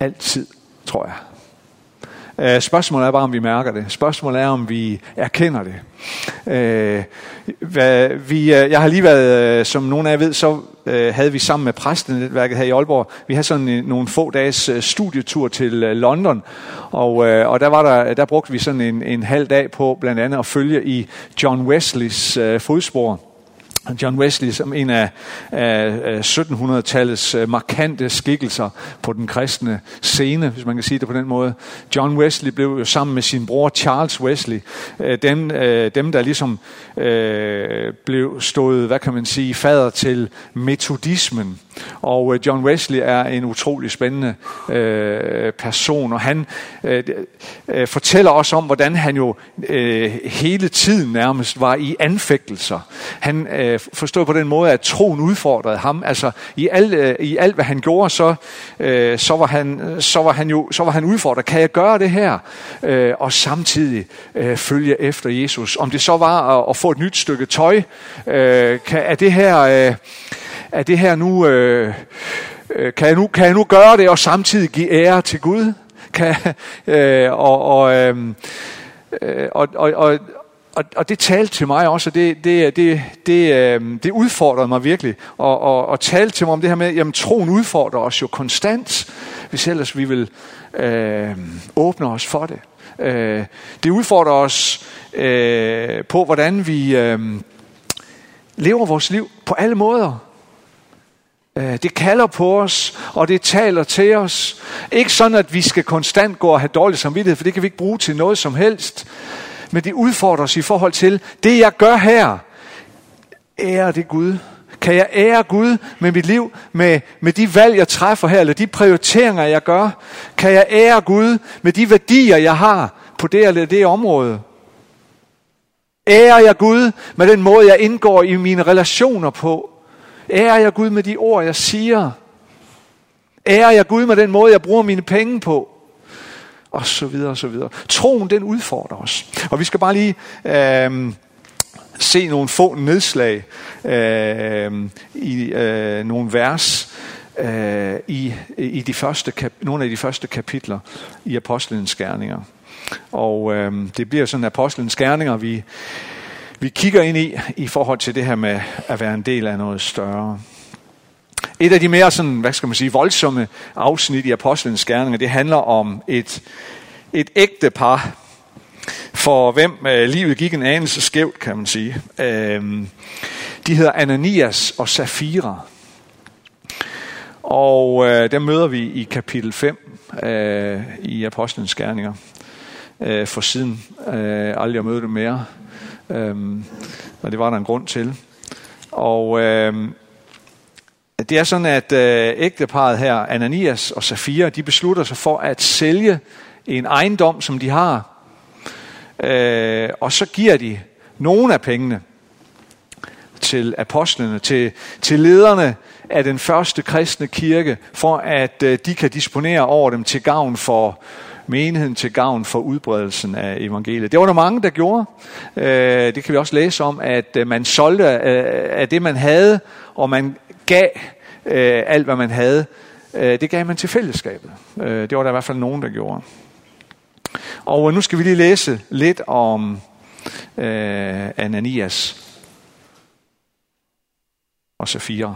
Altid, tror jeg. Øh, spørgsmålet er bare, om vi mærker det. Spørgsmålet er, om vi erkender det. Øh, vi, øh, jeg har lige været, øh, som nogle af jer ved, så øh, havde vi sammen med præstenetværket her i Aalborg, vi havde sådan nogle få dages studietur til London, og, og der, var der, der brugte vi sådan en, en halv dag på blandt andet at følge i John Wesleys fodspor. John Wesley som en af, af 1700-tallets øh, markante skikkelser på den kristne scene, hvis man kan sige det på den måde. John Wesley blev jo sammen med sin bror Charles Wesley, øh, dem, øh, dem der ligesom blev stået, hvad kan man sige, fader til metodismen. Og øh, John Wesley er en utrolig spændende øh, person, og han øh, fortæller os om, hvordan han jo hele tiden nærmest var i anfægtelser. Han øh, forstod på den måde, at troen udfordrede ham. Altså i alt, øh, i alt hvad han gjorde, så, øh, så, var han, så, var han jo, så var han udfordret. Kan jeg gøre det her? Øh, og samtidig øh, følge efter Jesus. Om det så var at, at få et nyt stykke tøj, øh, kan, er, det her, øh, er det her nu... Øh, øh, kan jeg, nu, kan jeg nu gøre det og samtidig give ære til Gud? Kan, øh, og, og, øh, øh, og, og, og, og, og det talte til mig også, og det, det, det, det, øh, det udfordrede mig virkelig. Og, og, og talte til mig om det her med, jamen troen udfordrer os jo konstant, hvis ellers vi vil øh, åbne os for det. Øh, det udfordrer os øh, på, hvordan vi øh, lever vores liv på alle måder. Øh, det kalder på os, og det taler til os. Ikke sådan, at vi skal konstant gå og have dårlig samvittighed, for det kan vi ikke bruge til noget som helst men det udfordrer os i forhold til, det jeg gør her, ære det Gud. Kan jeg ære Gud med mit liv, med, med de valg, jeg træffer her, eller de prioriteringer, jeg gør? Kan jeg ære Gud med de værdier, jeg har på det eller det område? Ærer jeg Gud med den måde, jeg indgår i mine relationer på? Ærer jeg Gud med de ord, jeg siger? Ærer jeg Gud med den måde, jeg bruger mine penge på? og så videre og så videre. Troen, den udfordrer os. Og vi skal bare lige øh, se nogle få nedslag øh, i øh, nogle vers øh, i, i de første kap, nogle af de første kapitler i Apostlenes Gerninger. Og øh, det bliver sådan Apostlenes Gerninger, vi, vi kigger ind i, i forhold til det her med at være en del af noget større. Et af de mere sådan, hvad skal man sige, voldsomme afsnit i Apostlenes Gerninger, det handler om et, et ægte par, for hvem øh, livet gik en anelse skævt, kan man sige. Øh, de hedder Ananias og Safira. Og øh, der møder vi i kapitel 5 øh, i Apostlenes Gerninger. Øh, for siden øh, aldrig at møde dem mere. Øh, og det var der en grund til. Og øhm, det er sådan, at øh, ægteparet her, Ananias og Safira, de beslutter sig for at sælge en ejendom, som de har. Øh, og så giver de nogle af pengene til apostlene, til, til lederne af den første kristne kirke, for at øh, de kan disponere over dem til gavn for menigheden, til gavn for udbredelsen af evangeliet. Det var der mange, der gjorde. Øh, det kan vi også læse om, at øh, man solgte øh, af det, man havde, og man gav alt, hvad man havde, det gav man til fællesskabet. Det var der i hvert fald nogen, der gjorde. Og nu skal vi lige læse lidt om Ananias og Safira.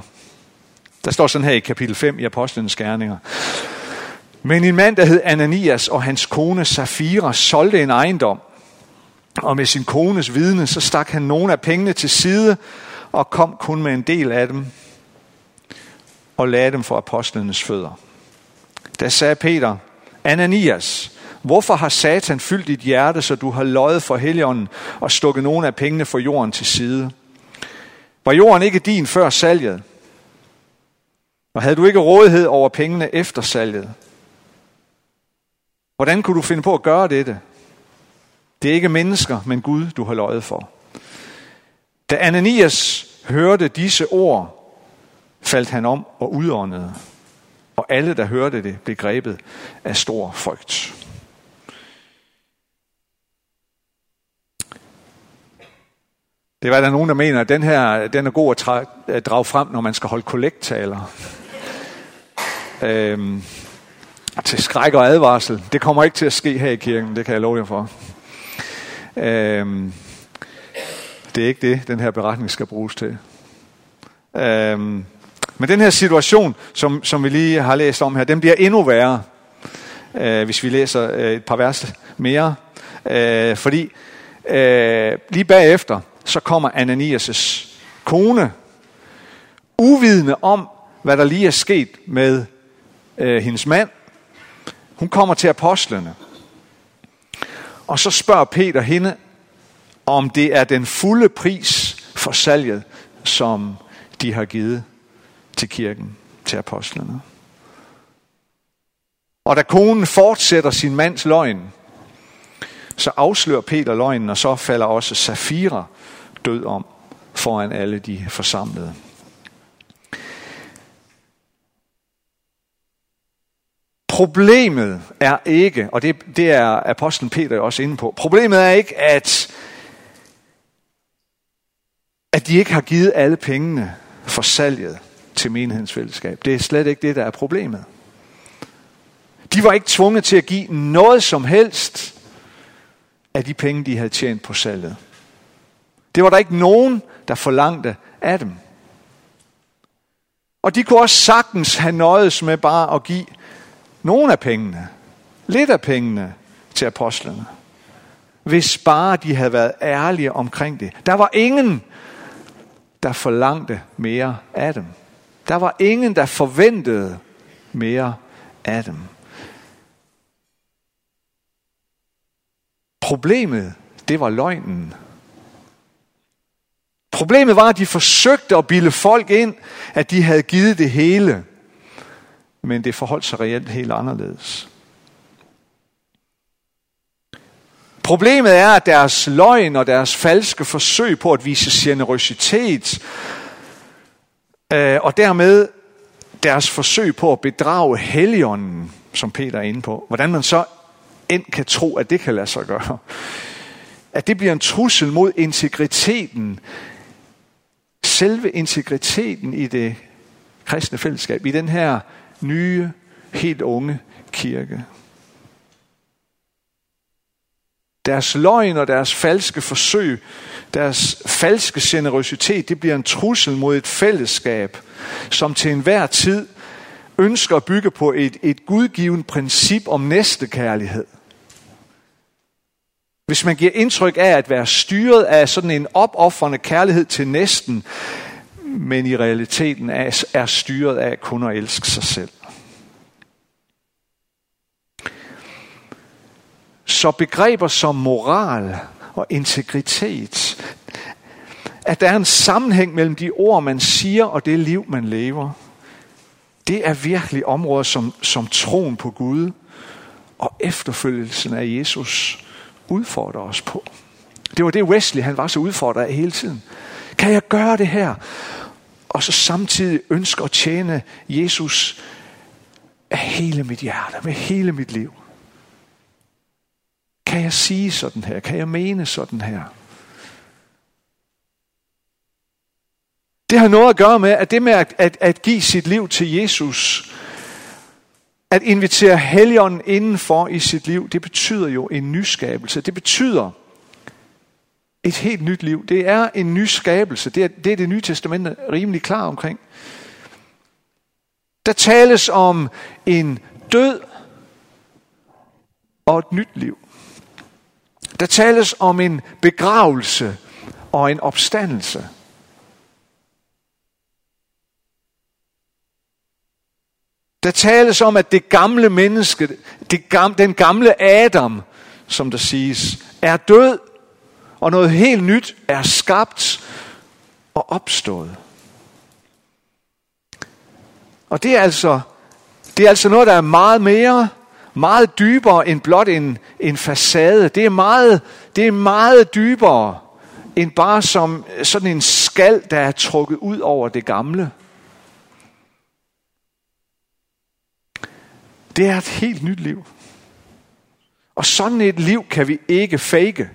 Der står sådan her i kapitel 5 i Apostlenes Gerninger. Men en mand, der hed Ananias og hans kone Safira, solgte en ejendom. Og med sin kones vidne, så stak han nogle af pengene til side og kom kun med en del af dem og lagde dem for apostlenes fødder. Da sagde Peter, Ananias, hvorfor har Satan fyldt dit hjerte, så du har løjet for Helligånden og stukket nogle af pengene for jorden til side? Var jorden ikke din før salget? Og havde du ikke rådighed over pengene efter salget? Hvordan kunne du finde på at gøre dette? Det er ikke mennesker, men Gud, du har løjet for. Da Ananias hørte disse ord, faldt han om og udåndede. Og alle, der hørte det, blev grebet af stor frygt. Det var der nogen, der mener, at den her den er god at, tra- at drage frem, når man skal holde kollekttaler. øhm, til skræk og advarsel. Det kommer ikke til at ske her i kirken, det kan jeg love jer for. Øhm, det er ikke det, den her beretning skal bruges til. Øhm, men den her situation, som, som vi lige har læst om her, den bliver endnu værre, øh, hvis vi læser øh, et par vers mere. Øh, fordi øh, lige bagefter, så kommer Ananias' kone, uvidende om, hvad der lige er sket med øh, hendes mand. Hun kommer til apostlene. Og så spørger Peter hende, om det er den fulde pris for salget, som de har givet til kirken, til apostlene. Og da konen fortsætter sin mands løgn, så afslører Peter løgnen, og så falder også Safira død om foran alle de forsamlede. Problemet er ikke, og det, det er apostlen Peter også inde på, problemet er ikke, at, at de ikke har givet alle pengene for salget til menighedens fællesskab. Det er slet ikke det, der er problemet. De var ikke tvunget til at give noget som helst af de penge, de havde tjent på salget. Det var der ikke nogen, der forlangte af dem. Og de kunne også sagtens have nøjes med bare at give nogle af pengene, lidt af pengene til apostlene, hvis bare de havde været ærlige omkring det. Der var ingen, der forlangte mere af dem. Der var ingen, der forventede mere af dem. Problemet, det var løgnen. Problemet var, at de forsøgte at bilde folk ind, at de havde givet det hele. Men det forholdt sig reelt helt anderledes. Problemet er, at deres løgn og deres falske forsøg på at vise generøsitet, øh, og dermed deres forsøg på at bedrage heligånden, som Peter er inde på, hvordan man så end kan tro, at det kan lade sig gøre, at det bliver en trussel mod integriteten, selve integriteten i det kristne fællesskab, i den her nye, helt unge kirke. Deres løgn og deres falske forsøg, deres falske generøsitet, det bliver en trussel mod et fællesskab, som til enhver tid ønsker at bygge på et, et gudgivet princip om næstekærlighed. Hvis man giver indtryk af at være styret af sådan en opoffrende kærlighed til næsten, men i realiteten er, er styret af kun at elske sig selv. Så begreber som moral og integritet, at der er en sammenhæng mellem de ord, man siger, og det liv, man lever, det er virkelig områder som, som troen på Gud og efterfølgelsen af Jesus udfordrer os på. Det var det Wesley, han var så udfordret af hele tiden. Kan jeg gøre det her? Og så samtidig ønske at tjene Jesus af hele mit hjerte, med hele mit liv. Kan jeg sige sådan her? Kan jeg mene sådan her? Det har noget at gøre med, at det med at, at, at give sit liv til Jesus, at invitere Helligånden indenfor i sit liv, det betyder jo en nyskabelse. Det betyder et helt nyt liv. Det er en ny skabelse. Det er det, er det nye testamente rimelig klar omkring. Der tales om en død og et nyt liv. Der tales om en begravelse og en opstandelse. Der tales om, at det gamle menneske, det gamle, den gamle Adam, som der siges, er død, og noget helt nyt er skabt og opstået. Og det er altså, det er altså noget, der er meget mere, meget dybere end blot en, en facade. Det er meget, det er meget dybere end bare som sådan en skal, der er trukket ud over det gamle. Det er et helt nyt liv. Og sådan et liv kan vi ikke fake.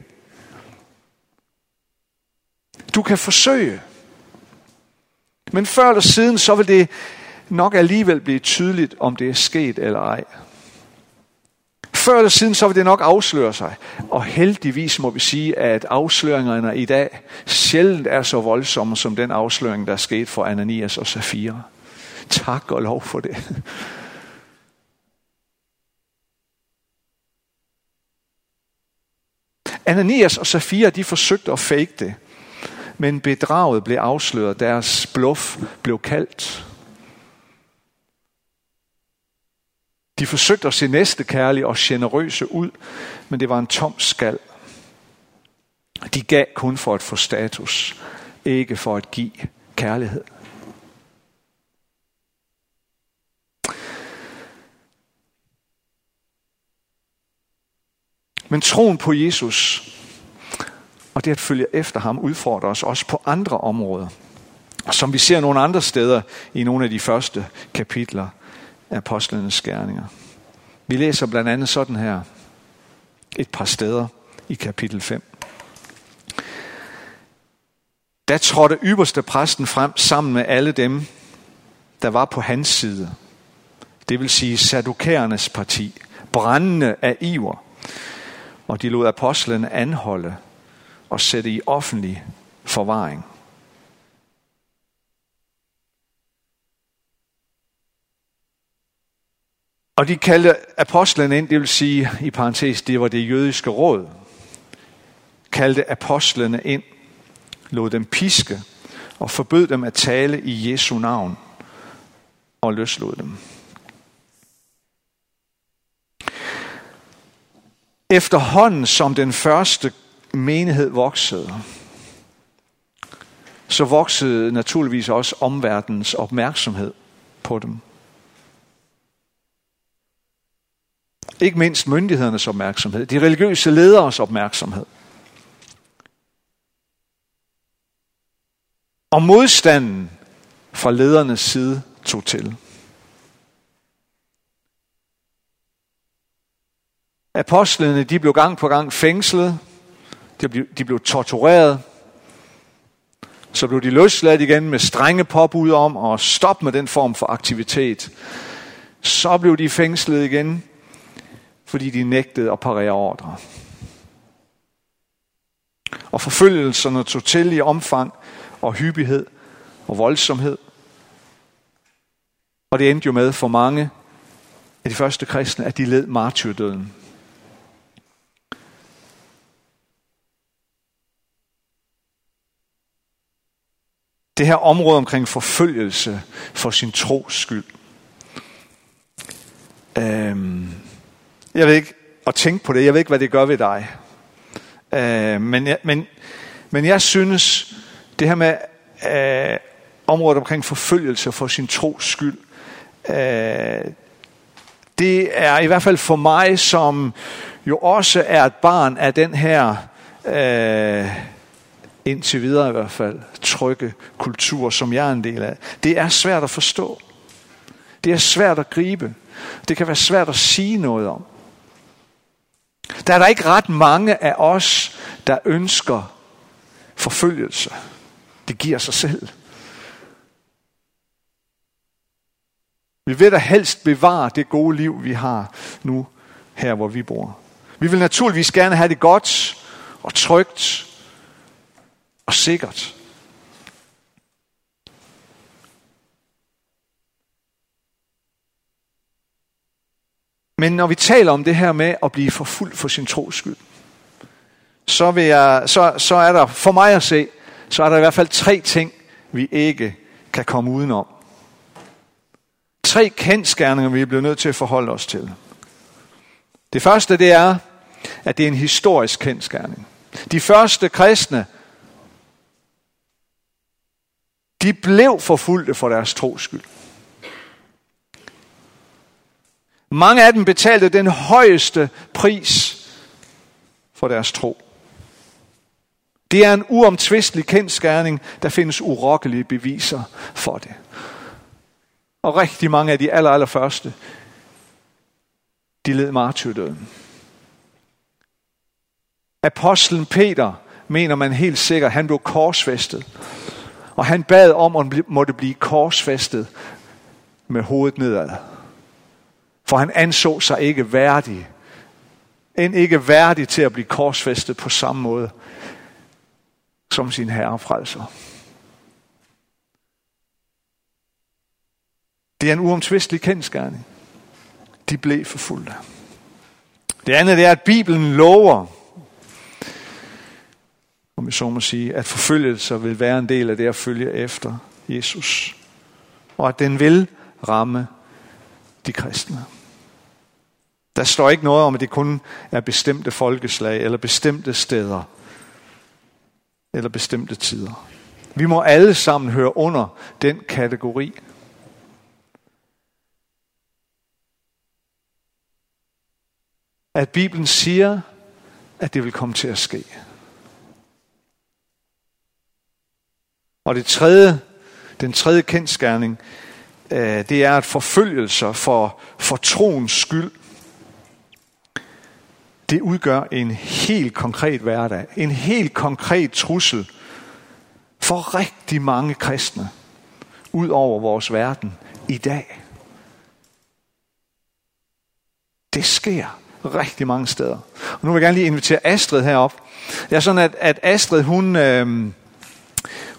Du kan forsøge. Men før eller siden, så vil det nok alligevel blive tydeligt, om det er sket eller ej. før eller siden, så vil det nok afsløre sig. Og heldigvis må vi sige, at afsløringerne i dag sjældent er så voldsomme, som den afsløring, der er sket for Ananias og Safira. Tak og lov for det. Ananias og Safira, de forsøgte at fake det. Men bedraget blev afsløret, deres bluff blev kaldt. De forsøgte at se næste kærlige og generøse ud, men det var en tom skal. De gav kun for at få status, ikke for at give kærlighed. Men troen på Jesus og det at følge efter ham udfordrer os også på andre områder. Som vi ser nogle andre steder i nogle af de første kapitler af Apostlenes Gerninger. Vi læser blandt andet sådan her et par steder i kapitel 5. Da trådte ypperste præsten frem sammen med alle dem, der var på hans side. Det vil sige sadukærernes parti, brændende af iver. Og de lod apostlen anholde og sætte i offentlig forvaring. Og de kaldte apostlen ind, det vil sige i parentes, det var det jødiske råd, kaldte apostlene ind, lod dem piske og forbød dem at tale i Jesu navn og løslod dem. Efterhånden som den første menighed voksede, så voksede naturligvis også omverdens opmærksomhed på dem. Ikke mindst myndighedernes opmærksomhed, de religiøse lederes opmærksomhed. Og modstanden fra ledernes side tog til. Apostlene de blev gang på gang fængslet, de blev, de blev tortureret, så blev de løsladt igen med strenge påbud om at stoppe med den form for aktivitet. Så blev de fængslet igen, fordi de nægtede at parere ordre. Og forfølgelserne tog til i omfang og hyppighed og voldsomhed. Og det endte jo med for mange af de første kristne, at de led martyrdøden. Det her område omkring forfølgelse for sin tros skyld. Øhm, jeg ved ikke, at tænke på det, jeg ved ikke, hvad det gør ved dig. Øh, men, jeg, men, men jeg synes, det her med øh, området omkring forfølgelse for sin tros skyld, øh, det er i hvert fald for mig, som jo også er et barn af den her, øh, indtil videre i hvert fald, trygge kultur, som jeg er en del af. Det er svært at forstå. Det er svært at gribe. Det kan være svært at sige noget om. Der er der ikke ret mange af os, der ønsker forfølgelse. Det giver sig selv. Vi vil da helst bevare det gode liv, vi har nu her, hvor vi bor. Vi vil naturligvis gerne have det godt og trygt og sikkert. Men når vi taler om det her med at blive forfulgt for sin tros skyld, så, vil jeg, så, så er der, for mig at se, så er der i hvert fald tre ting, vi ikke kan komme udenom. Tre kendskærninger, vi bliver nødt til at forholde os til. Det første, det er, at det er en historisk kendskærning. De første kristne, de blev forfulgte for deres tros skyld. Mange af dem betalte den højeste pris for deres tro. Det er en uomtvistelig kendskærning, der findes urokkelige beviser for det. Og rigtig mange af de aller, aller første, de led martyrdøden. Apostlen Peter mener man helt sikkert, han blev korsfæstet. Og han bad om at måtte blive korsfæstet med hovedet nedad. For han anså sig ikke værdig end ikke værdig til at blive korsfæstet på samme måde som sin herre frelser. Det er en uomtvistelig kendskærning. De blev forfulgte. Det andet er, at Bibelen lover, om jeg så må sige, at forfølgelser vil være en del af det at følge efter Jesus. Og at den vil ramme de kristne. Der står ikke noget om, at det kun er bestemte folkeslag eller bestemte steder eller bestemte tider. Vi må alle sammen høre under den kategori. At Bibelen siger, at det vil komme til at ske. Og det tredje, den tredje kendskærning, øh, det er, at forfølgelser for, for troens skyld, det udgør en helt konkret hverdag, en helt konkret trussel for rigtig mange kristne ud over vores verden i dag. Det sker rigtig mange steder. Og nu vil jeg gerne lige invitere Astrid herop. Det er sådan, at, at Astrid, hun, øh,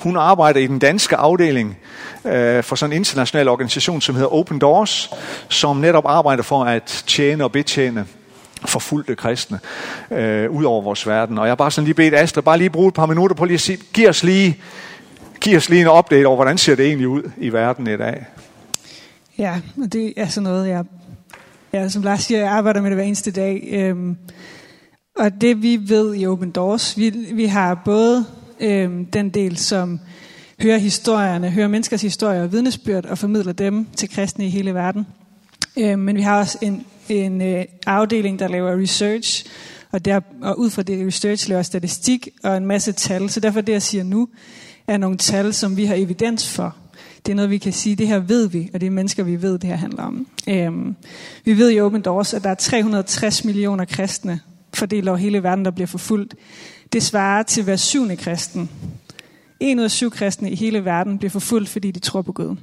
hun arbejder i den danske afdeling øh, for sådan en international organisation, som hedder Open Doors, som netop arbejder for at tjene og betjene forfulgte kristne øh, ud over vores verden. Og jeg har bare sådan lige bedt Astrid, bare lige bruge et par minutter på lige at sige, giv os lige, giv os lige en update over, hvordan ser det egentlig ud i verden i dag. Ja, og det er sådan noget, jeg, ja, som Lars siger, jeg arbejder med det hver eneste dag. Øhm, og det vi ved i Open Doors, vi, vi har både øh, den del, som hører historierne, hører menneskers historier og vidnesbyrd og formidler dem til kristne i hele verden. Øh, men vi har også en en øh, afdeling, der laver research, og, der, og ud fra det research laver statistik og en masse tal. Så derfor det, jeg siger nu, er nogle tal, som vi har evidens for. Det er noget, vi kan sige, det her ved vi, og det er mennesker, vi ved, det her handler om. Øhm, vi ved i Open Doors, at der er 360 millioner kristne fordelt over hele verden, der bliver forfulgt. Det svarer til hver syvende kristen. En ud af syv kristne i hele verden bliver forfulgt, fordi de tror på Gud.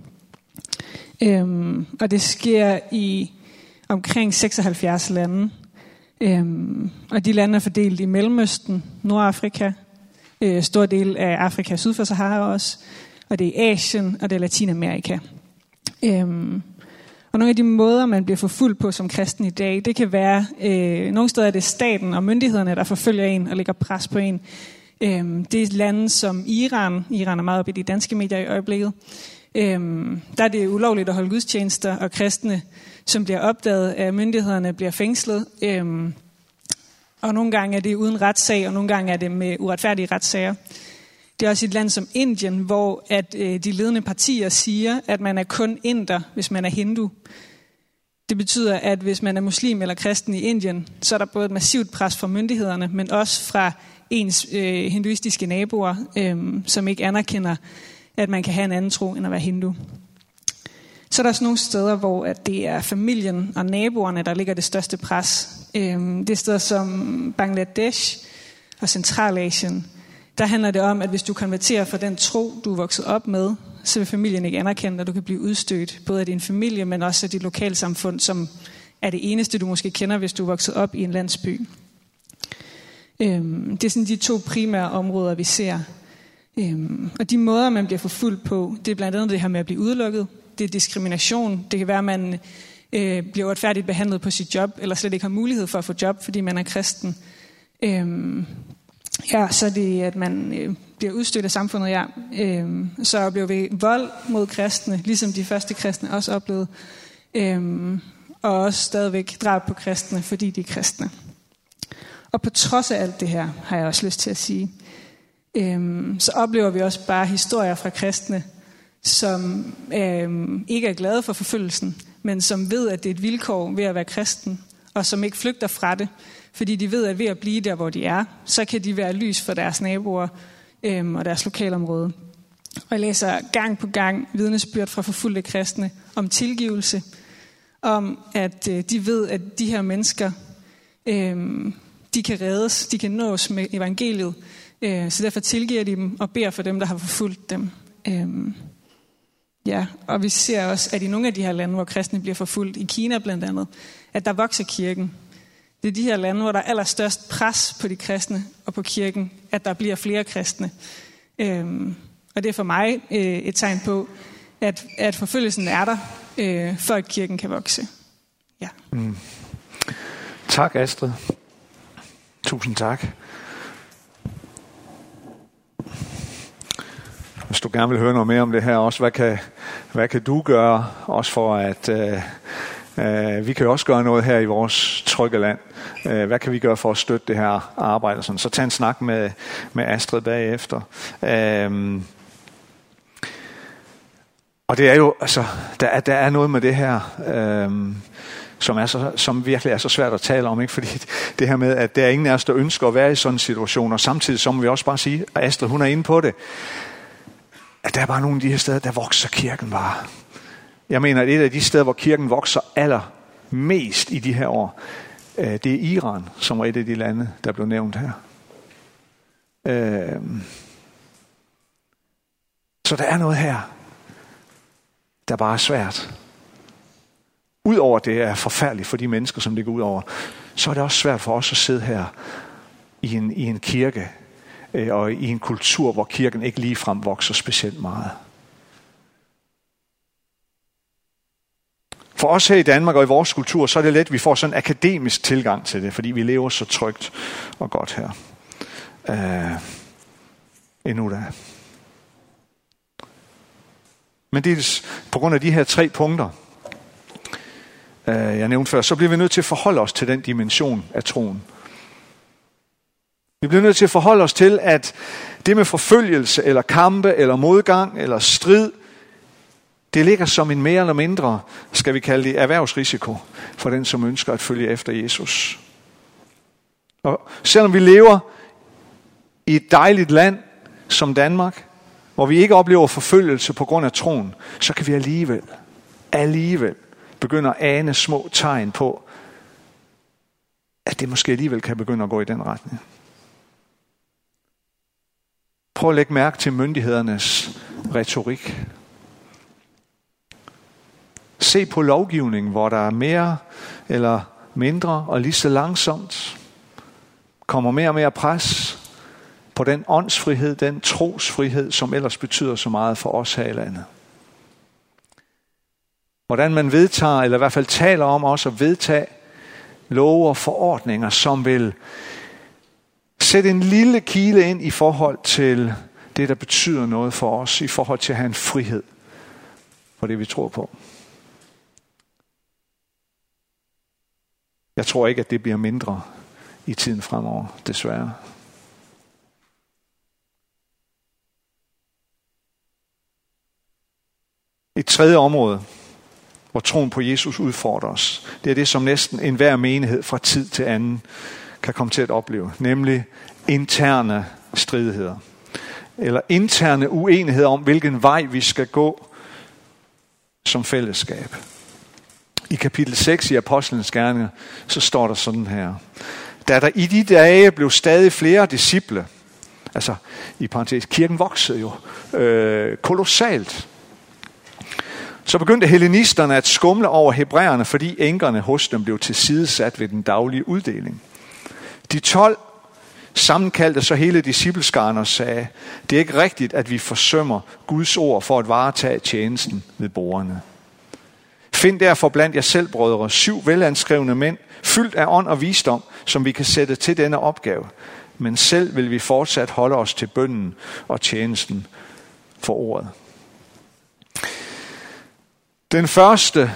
Øhm, og det sker i omkring 76 lande. Øhm, og de lande er fordelt i Mellemøsten, Nordafrika, øh, stor del af Afrika syd for Sahara også, og det er Asien, og det er Latinamerika. Øhm, og nogle af de måder, man bliver forfulgt på som kristen i dag, det kan være, øh, nogle steder er det staten og myndighederne, der forfølger en og lægger pres på en. Øh, det er lande som Iran. Iran er meget op i de danske medier i øjeblikket. Øh, der er det ulovligt at holde gudstjenester, og kristne som bliver opdaget af myndighederne, bliver fængslet. Øh, og nogle gange er det uden retssag, og nogle gange er det med uretfærdige retssager. Det er også et land som Indien, hvor at øh, de ledende partier siger, at man er kun inder, hvis man er hindu. Det betyder, at hvis man er muslim eller kristen i Indien, så er der både et massivt pres fra myndighederne, men også fra ens øh, hinduistiske naboer, øh, som ikke anerkender, at man kan have en anden tro end at være hindu. Så er der også nogle steder, hvor at det er familien og naboerne, der ligger det største pres. Øh, det er steder som Bangladesh og Centralasien. Der handler det om, at hvis du konverterer fra den tro, du er vokset op med, så vil familien ikke anerkende, at du kan blive udstødt, både af din familie, men også af dit lokalsamfund, som er det eneste, du måske kender, hvis du er vokset op i en landsby. Øhm, det er sådan de to primære områder, vi ser. Øhm, og de måder, man bliver forfulgt på, det er blandt andet det her med at blive udelukket det er diskrimination. Det kan være, at man øh, bliver uretfærdigt behandlet på sit job, eller slet ikke har mulighed for at få job, fordi man er kristen. Øhm, ja, så er det, at man øh, bliver udstødt af samfundet, ja. Øh, så oplever vi vold mod kristne, ligesom de første kristne også oplevede. Øh, og også stadigvæk drab på kristne, fordi de er kristne. Og på trods af alt det her, har jeg også lyst til at sige, øh, så oplever vi også bare historier fra kristne, som øh, ikke er glade for forfølgelsen, men som ved, at det er et vilkår ved at være kristen, og som ikke flygter fra det, fordi de ved, at ved at blive der, hvor de er, så kan de være lys for deres naboer øhm, og deres lokalområde. Og jeg læser gang på gang vidnesbyrd fra forfulgte kristne om tilgivelse, om at øh, de ved, at de her mennesker, øh, de kan reddes, de kan nås med evangeliet, øh, så derfor tilgiver de dem og beder for dem, der har forfulgt dem. Øh, Ja, og vi ser også, at i nogle af de her lande, hvor kristne bliver forfulgt, i Kina blandt andet, at der vokser kirken. Det er de her lande, hvor der er allerstørst pres på de kristne og på kirken, at der bliver flere kristne. Øhm, og det er for mig øh, et tegn på, at, at forfølgelsen er der, øh, for at kirken kan vokse. Ja. Mm. Tak, Astrid. Tusind tak. Hvis du gerne vil høre noget mere om det her også, hvad kan, hvad kan du gøre også for at øh, øh, Øh, vi kan jo også gøre noget her i vores trygge land. Øh, hvad kan vi gøre for at støtte det her arbejde? Sådan. Så tag en snak med, med Astrid bagefter. Øh, og det er jo, altså, der er, der er noget med det her, øh, som, er så, som virkelig er så svært at tale om, ikke? fordi det her med, at der er ingen af os, der ønsker at være i sådan en situation, og samtidig så må vi også bare sige, at Astrid, hun er inde på det, at der er bare nogle af de her steder, der vokser kirken bare. Jeg mener, at et af de steder, hvor kirken vokser allermest i de her år, øh, det er Iran, som var et af de lande, der blev nævnt her. Øhm. Så der er noget her, der bare er svært. Udover det er forfærdeligt for de mennesker, som det går ud over, så er det også svært for os at sidde her i en, i en kirke øh, og i en kultur, hvor kirken ikke ligefrem vokser specielt meget. For os her i Danmark og i vores kultur, så er det let, at vi får sådan en akademisk tilgang til det, fordi vi lever så trygt og godt her. Øh, endnu da. Men dels på grund af de her tre punkter, øh, jeg nævnte før, så bliver vi nødt til at forholde os til den dimension af troen. Vi bliver nødt til at forholde os til, at det med forfølgelse, eller kampe, eller modgang, eller strid, det ligger som en mere eller mindre, skal vi kalde det, erhvervsrisiko for den, som ønsker at følge efter Jesus. Og selvom vi lever i et dejligt land som Danmark, hvor vi ikke oplever forfølgelse på grund af troen, så kan vi alligevel, alligevel begynde at ane små tegn på, at det måske alligevel kan begynde at gå i den retning. Prøv at lægge mærke til myndighedernes retorik. Se på lovgivningen, hvor der er mere eller mindre og lige så langsomt kommer mere og mere pres på den åndsfrihed, den trosfrihed, som ellers betyder så meget for os her i landet. Hvordan man vedtager, eller i hvert fald taler om også at vedtage love og forordninger, som vil sætte en lille kile ind i forhold til det, der betyder noget for os, i forhold til at have en frihed for det, vi tror på. Jeg tror ikke, at det bliver mindre i tiden fremover, desværre. Et tredje område, hvor troen på Jesus udfordrer os, det er det, som næsten enhver menighed fra tid til anden kan komme til at opleve, nemlig interne stridigheder. Eller interne uenigheder om, hvilken vej vi skal gå som fællesskab. I kapitel 6 i Apostlenes Gerninger, så står der sådan her. Da der i de dage blev stadig flere disciple, altså i parentes, kirken voksede jo øh, kolossalt, så begyndte hellenisterne at skumle over hebræerne, fordi enkerne hos dem blev tilsidesat ved den daglige uddeling. De 12 sammenkaldte så hele discipleskaren og sagde, det er ikke rigtigt, at vi forsømmer Guds ord for at varetage tjenesten ved bordene. Find derfor blandt jer selv, brødre, syv velanskrevne mænd, fyldt af ånd og visdom, som vi kan sætte til denne opgave. Men selv vil vi fortsat holde os til bønden og tjenesten for ordet. Den første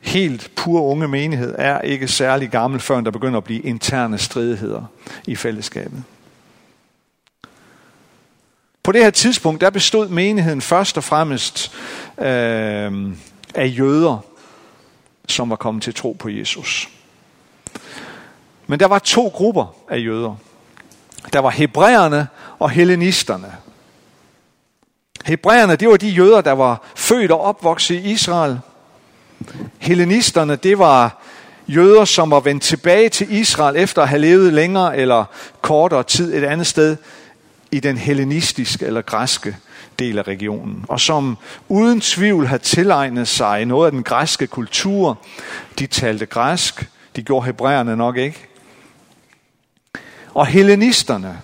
helt pur unge menighed er ikke særlig gammel, før der begynder at blive interne stridigheder i fællesskabet. På det her tidspunkt, der bestod menigheden først og fremmest øh, af jøder, som var kommet til tro på Jesus. Men der var to grupper af jøder. Der var hebræerne og hellenisterne. Hebræerne, det var de jøder, der var født og opvokset i Israel. Hellenisterne, det var jøder, som var vendt tilbage til Israel efter at have levet længere eller kortere tid et andet sted i den hellenistiske eller græske del af regionen, og som uden tvivl har tilegnet sig noget af den græske kultur. De talte græsk, De gjorde hebræerne nok ikke. Og hellenisterne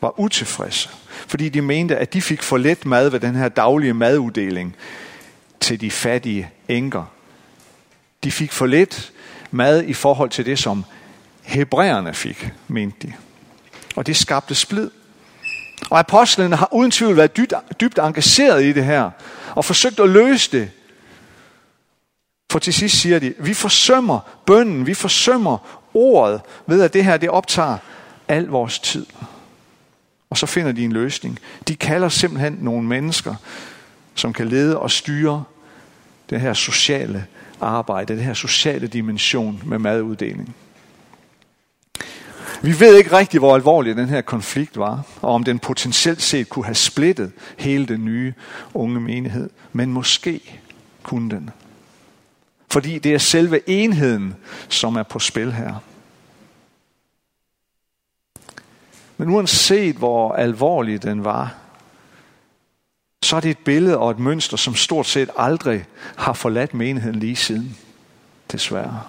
var utilfredse, fordi de mente, at de fik for let mad ved den her daglige maduddeling til de fattige enker. De fik for lidt mad i forhold til det, som hebræerne fik, mente de. Og det skabte splid. Og apostlene har uden tvivl været dybt, dybt engageret i det her, og forsøgt at løse det. For til sidst siger de, vi forsømmer bønden, vi forsømmer ordet, ved at det her det optager al vores tid. Og så finder de en løsning. De kalder simpelthen nogle mennesker, som kan lede og styre det her sociale arbejde, det her sociale dimension med maduddeling. Vi ved ikke rigtig, hvor alvorlig den her konflikt var, og om den potentielt set kunne have splittet hele den nye unge menighed. Men måske kunne den. Fordi det er selve enheden, som er på spil her. Men uanset hvor alvorlig den var, så er det et billede og et mønster, som stort set aldrig har forladt menigheden lige siden. Desværre.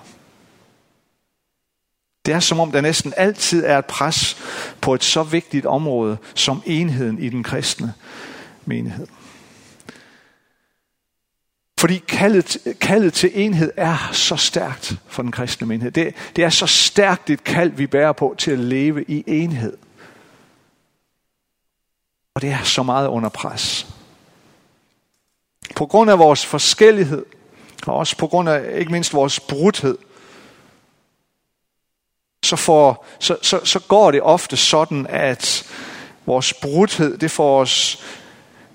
Det er som om der næsten altid er et pres på et så vigtigt område som enheden i den kristne menighed. Fordi kaldet, kaldet til enhed er så stærkt for den kristne menighed. Det, det er så stærkt et kald, vi bærer på til at leve i enhed. Og det er så meget under pres. På grund af vores forskellighed, og også på grund af ikke mindst vores brudhed, så, får, så, så, så går det ofte sådan, at vores brudhed, det får os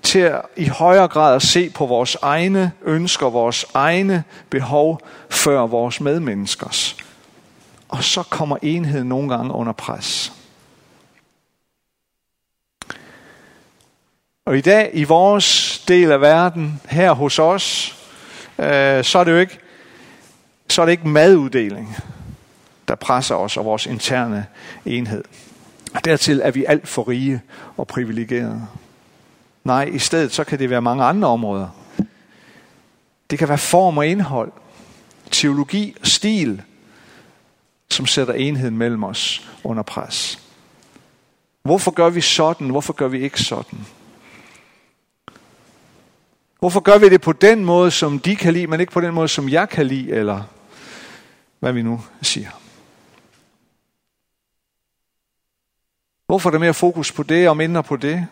til at i højere grad at se på vores egne ønsker, vores egne behov, før vores medmenneskers. Og så kommer enheden nogle gange under pres. Og i dag, i vores del af verden, her hos os, øh, så er det jo ikke, så er det ikke maduddeling der presser os og vores interne enhed. Dertil er vi alt for rige og privilegerede. Nej, i stedet så kan det være mange andre områder. Det kan være form og indhold, teologi og stil, som sætter enheden mellem os under pres. Hvorfor gør vi sådan? Hvorfor gør vi ikke sådan? Hvorfor gør vi det på den måde, som de kan lide, men ikke på den måde, som jeg kan lide, eller hvad vi nu siger? Hvorfor er der mere fokus på det og mindre på det?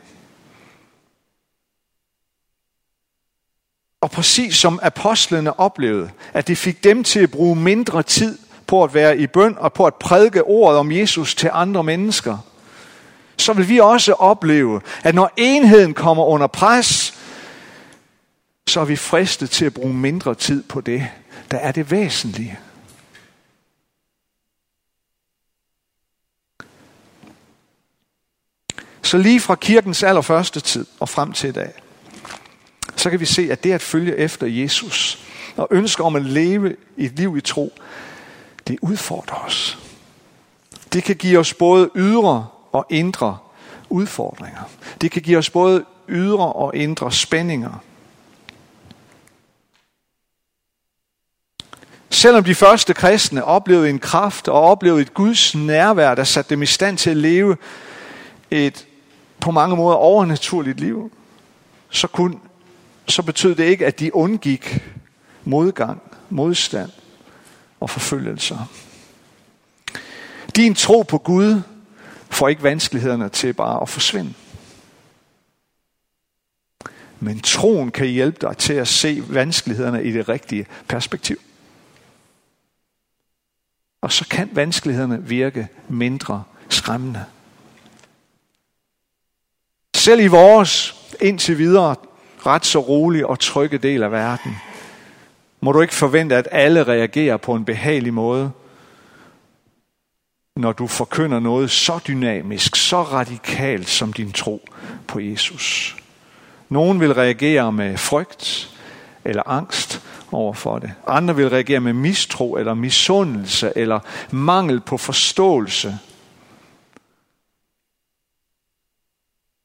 Og præcis som apostlene oplevede, at det fik dem til at bruge mindre tid på at være i bøn og på at prædike ordet om Jesus til andre mennesker, så vil vi også opleve, at når enheden kommer under pres, så er vi fristet til at bruge mindre tid på det, der er det væsentlige. Så lige fra kirkens allerførste tid og frem til i dag, så kan vi se, at det at følge efter Jesus og ønske om at leve et liv i tro, det udfordrer os. Det kan give os både ydre og indre udfordringer. Det kan give os både ydre og indre spændinger. Selvom de første kristne oplevede en kraft og oplevede et Guds nærvær, der satte dem i stand til at leve et på mange måder overnaturligt liv, så, kun, så betød det ikke, at de undgik modgang, modstand og forfølgelser. Din tro på Gud får ikke vanskelighederne til bare at forsvinde. Men troen kan hjælpe dig til at se vanskelighederne i det rigtige perspektiv. Og så kan vanskelighederne virke mindre skræmmende. Selv i vores indtil videre ret så rolig og trygge del af verden, må du ikke forvente, at alle reagerer på en behagelig måde, når du forkynder noget så dynamisk, så radikalt som din tro på Jesus. Nogen vil reagere med frygt eller angst over for det. Andre vil reagere med mistro eller misundelse eller mangel på forståelse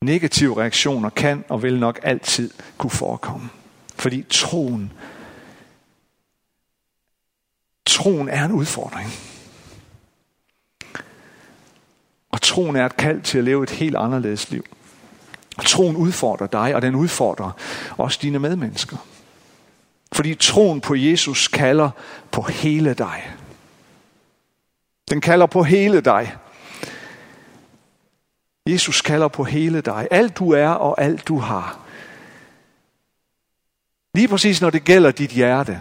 Negative reaktioner kan og vil nok altid kunne forekomme. Fordi troen Troen er en udfordring. Og troen er et kald til at leve et helt anderledes liv. Og troen udfordrer dig, og den udfordrer også dine medmennesker. Fordi troen på Jesus kalder på hele dig. Den kalder på hele dig. Jesus kalder på hele dig. Alt du er og alt du har. Lige præcis når det gælder dit hjerte,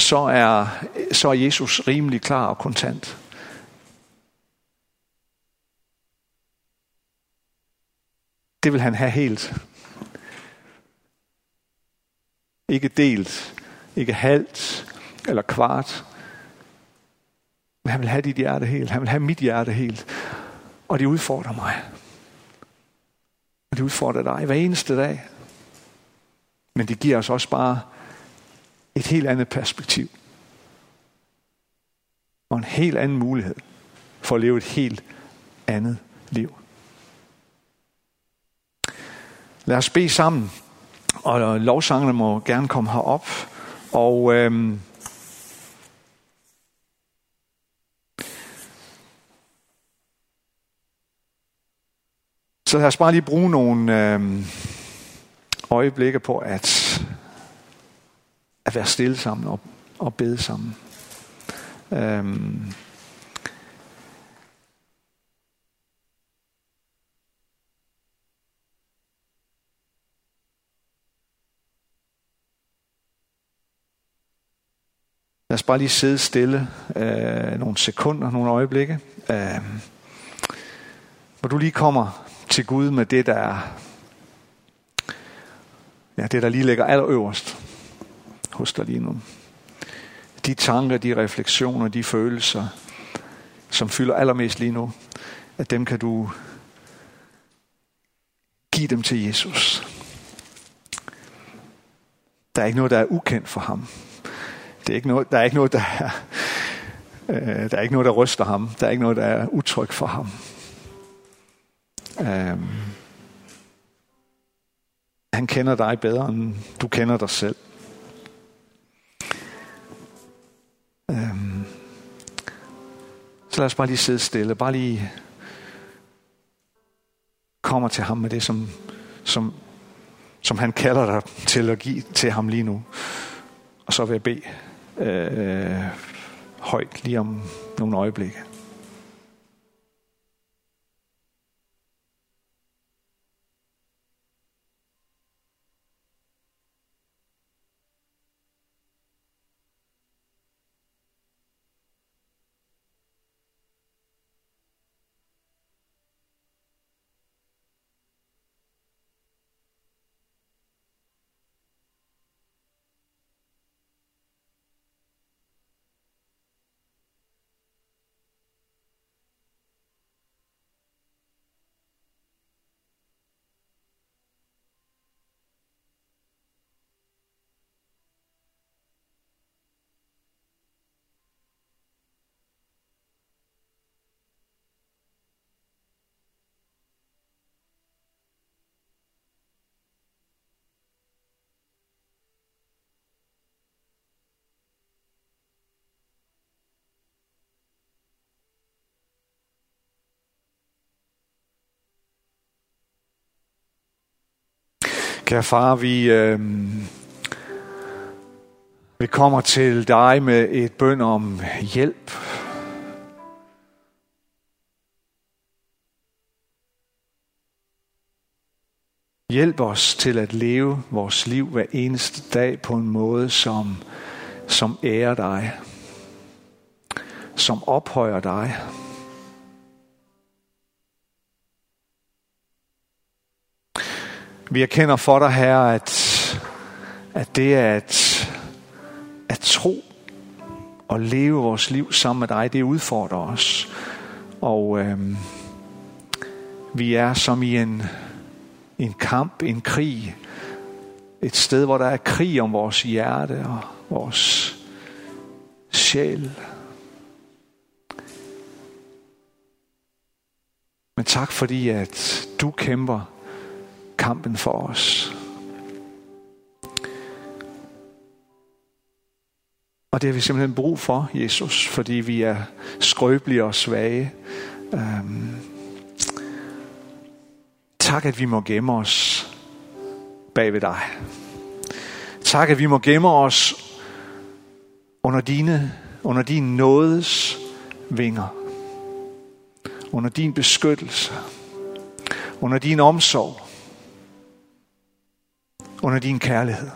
så er, så er Jesus rimelig klar og kontant. Det vil han have helt. Ikke delt, ikke halvt eller kvart. Men han vil have dit hjerte helt. Han vil have mit hjerte helt. Og det udfordrer mig. Og det udfordrer dig hver eneste dag. Men det giver os også bare et helt andet perspektiv. Og en helt anden mulighed for at leve et helt andet liv. Lad os bede sammen, og lovsangerne må gerne komme herop. Og øhm, så lad os bare lige bruge nogle øhm, øjeblikke på at, at være stille sammen og, og bede sammen. Øhm, Lad os bare lige sidde stille øh, nogle sekunder, nogle øjeblikke. Øh, hvor du lige kommer til Gud med det, der er ja, det, der lige ligger allerøverst hos dig lige nu. De tanker, de refleksioner, de følelser, som fylder allermest lige nu, at dem kan du give dem til Jesus. Der er ikke noget, der er ukendt for ham. Det er ikke noget, der er ikke noget, der er, øh, der er ikke noget, der ryster ham. Der er ikke noget, der er utryg for ham. Øh, han kender dig bedre, end du kender dig selv. Øh, så lad os bare lige sidde stille. Bare lige kommer til ham med det, som, som, som han kalder dig til at give til ham lige nu. Og så vil jeg bede øh, højt lige om nogle øjeblikke. Kære far, vi, øh, vi kommer til dig med et bøn om hjælp. Hjælp os til at leve vores liv hver eneste dag på en måde, som, som ærer dig, som ophøjer dig. Vi erkender for dig, Herre, at, at det er at, at tro og leve vores liv sammen med dig, det udfordrer os. Og øh, vi er som i en, en kamp, en krig. Et sted, hvor der er krig om vores hjerte og vores sjæl. Men tak fordi, at du kæmper kampen for os. Og det har vi simpelthen brug for, Jesus, fordi vi er skrøbelige og svage. Øhm, tak, at vi må gemme os bag ved dig. Tak, at vi må gemme os under, dine, under din nådes vinger. Under din beskyttelse. Under din omsorg. Under din kærlighed.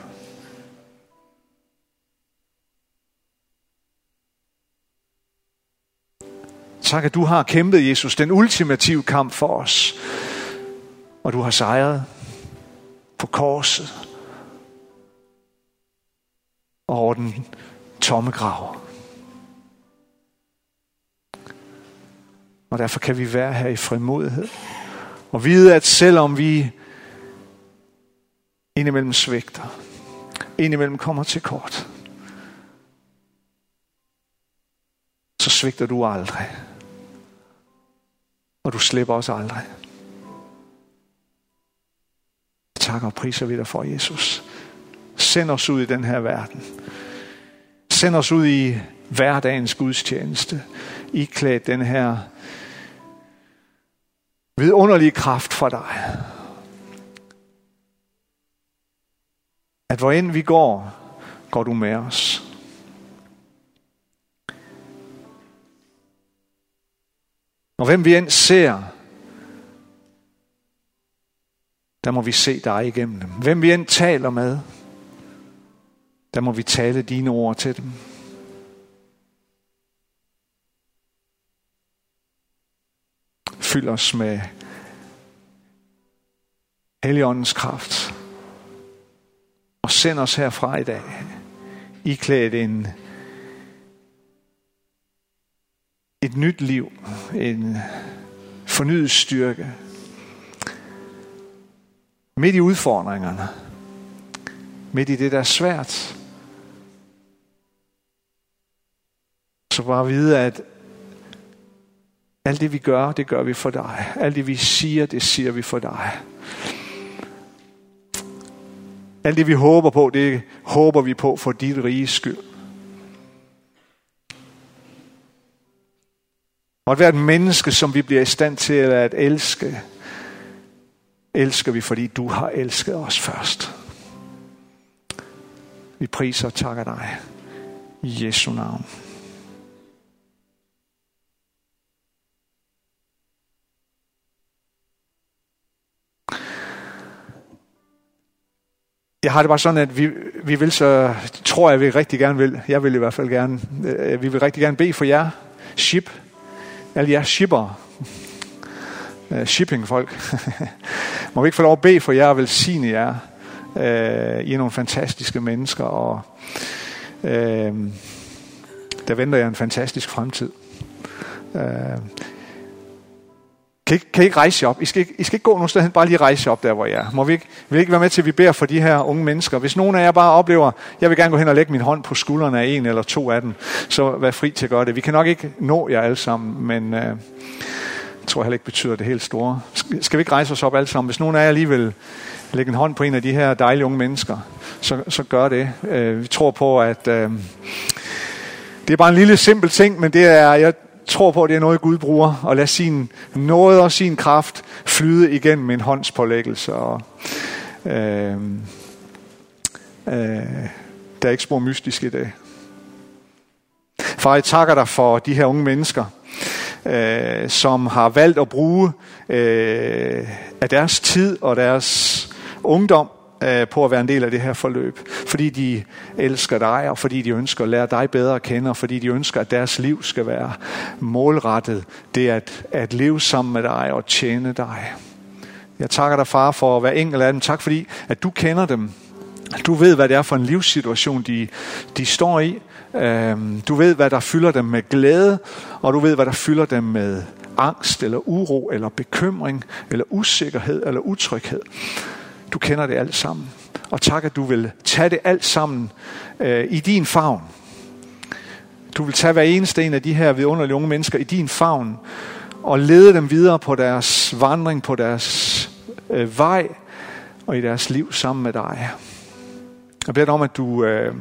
Tak, at du har kæmpet, Jesus, den ultimative kamp for os. Og du har sejret på korset og over den tomme grav. Og derfor kan vi være her i frimodighed. Og vide, at selvom vi indimellem svigter, indimellem kommer til kort, så svigter du aldrig. Og du slipper os aldrig. Tak og priser vi dig for, Jesus. Send os ud i den her verden. Send os ud i hverdagens gudstjeneste. I den her vidunderlige kraft for dig. At hvor end vi går, går du med os. Og hvem vi end ser, der må vi se dig igennem dem. Hvem vi end taler med, der må vi tale dine ord til dem. Fyld os med Helligåndens kraft. Og send os herfra i dag, iklædt en, et nyt liv, en fornyet styrke, midt i udfordringerne, midt i det, der er svært, så bare vide, at alt det vi gør, det gør vi for dig. Alt det vi siger, det siger vi for dig. Alt det vi håber på, det håber vi på for dit rige skyld. Og at menneske, som vi bliver i stand til at elske, elsker vi, fordi du har elsket os først. Vi priser og takker dig. I Jesu navn. Jeg har det bare sådan, at vi, vi vil så, tror jeg, vi rigtig gerne vil, jeg vil i hvert fald gerne, øh, vi vil rigtig gerne bede for jer, ship, alle jer shipper, uh, øh, shipping-folk. Må vi ikke få lov at bede for jer og velsigne jer. Øh, I er nogle fantastiske mennesker, og øh, der venter jer en fantastisk fremtid. Uh, kan I, kan I ikke rejse op? I skal ikke, I skal ikke gå nogen sted hen, bare lige rejse op der, hvor jeg er. Må vi ikke, vil I ikke være med til, at vi beder for de her unge mennesker? Hvis nogen af jer bare oplever, jeg vil gerne gå hen og lægge min hånd på skuldrene af en eller to af dem, så vær fri til at gøre det. Vi kan nok ikke nå jer alle sammen, men øh, jeg tror heller ikke betyder det helt store. Skal vi ikke rejse os op alle sammen? Hvis nogen af jer lige vil lægge en hånd på en af de her dejlige unge mennesker, så, så gør det. Øh, vi tror på, at øh, det er bare en lille simpel ting, men det er, jeg tror på, at det er noget, Gud bruger, og lad sin nåde og sin kraft flyde igennem en håndspålæggelse. Og, øh, øh, der er ikke spor mystisk i det. Far, jeg takker dig for de her unge mennesker, øh, som har valgt at bruge øh, af deres tid og deres ungdom Øh, på at være en del af det her forløb. Fordi de elsker dig, og fordi de ønsker at lære dig bedre at kende, og fordi de ønsker, at deres liv skal være målrettet. Det at, at leve sammen med dig og tjene dig. Jeg takker dig, far, for hver enkelt af dem. Tak fordi, at du kender dem. Du ved, hvad det er for en livssituation, de, de står i. Øhm, du ved, hvad der fylder dem med glæde, og du ved, hvad der fylder dem med angst, eller uro, eller bekymring, eller usikkerhed, eller utryghed. Du kender det alt sammen. Og tak, at du vil tage det alt sammen øh, i din favn. Du vil tage hver eneste en af de her vidunderlige unge mennesker i din favn og lede dem videre på deres vandring, på deres øh, vej og i deres liv sammen med dig. Jeg beder dig om, at du, øh,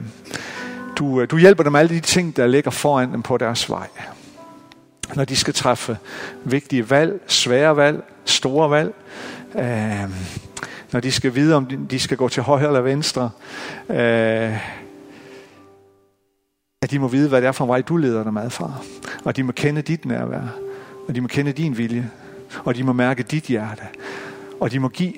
du, øh, du hjælper dem med alle de ting, der ligger foran dem på deres vej. Når de skal træffe vigtige valg, svære valg, store valg. Øh, når de skal vide, om de skal gå til højre eller venstre. Øh, at de må vide, hvad det er for en vej, du leder dem ad fra. Og de må kende dit nærvær. Og de må kende din vilje. Og de må mærke dit hjerte. Og de må give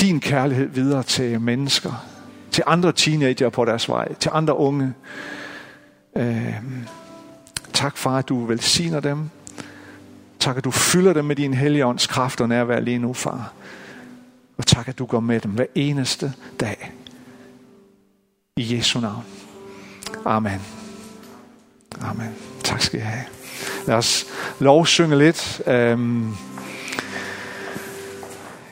din kærlighed videre til mennesker. Til andre teenager på deres vej. Til andre unge. Øh, tak far, at du velsigner dem. Tak, at du fylder dem med din hellige ånds kraft og nærvær lige nu, far. Og tak, at du går med dem hver eneste dag. I Jesu navn. Amen. Amen. Tak skal I have. Lad os lovsynge lidt. Øhm,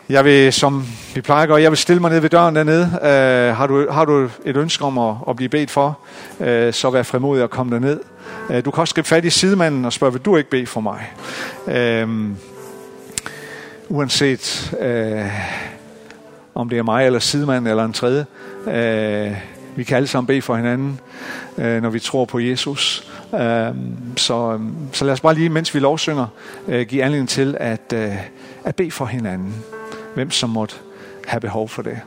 jeg vil, som vi plejer at gøre, jeg vil stille mig ned ved døren dernede. Uh, har, du, har du et ønske om at, at blive bedt for, uh, så vær frimodig at komme derned. Uh, du kan også gribe fat i sidemanden og spørge, vil du ikke bede for mig? Uh, uanset øh, om det er mig eller sidemand eller en tredje. Øh, vi kan alle sammen bede for hinanden, øh, når vi tror på Jesus. Øh, så, så lad os bare lige, mens vi lovsynger, øh, give anledning til at, øh, at bede for hinanden hvem som måtte have behov for det.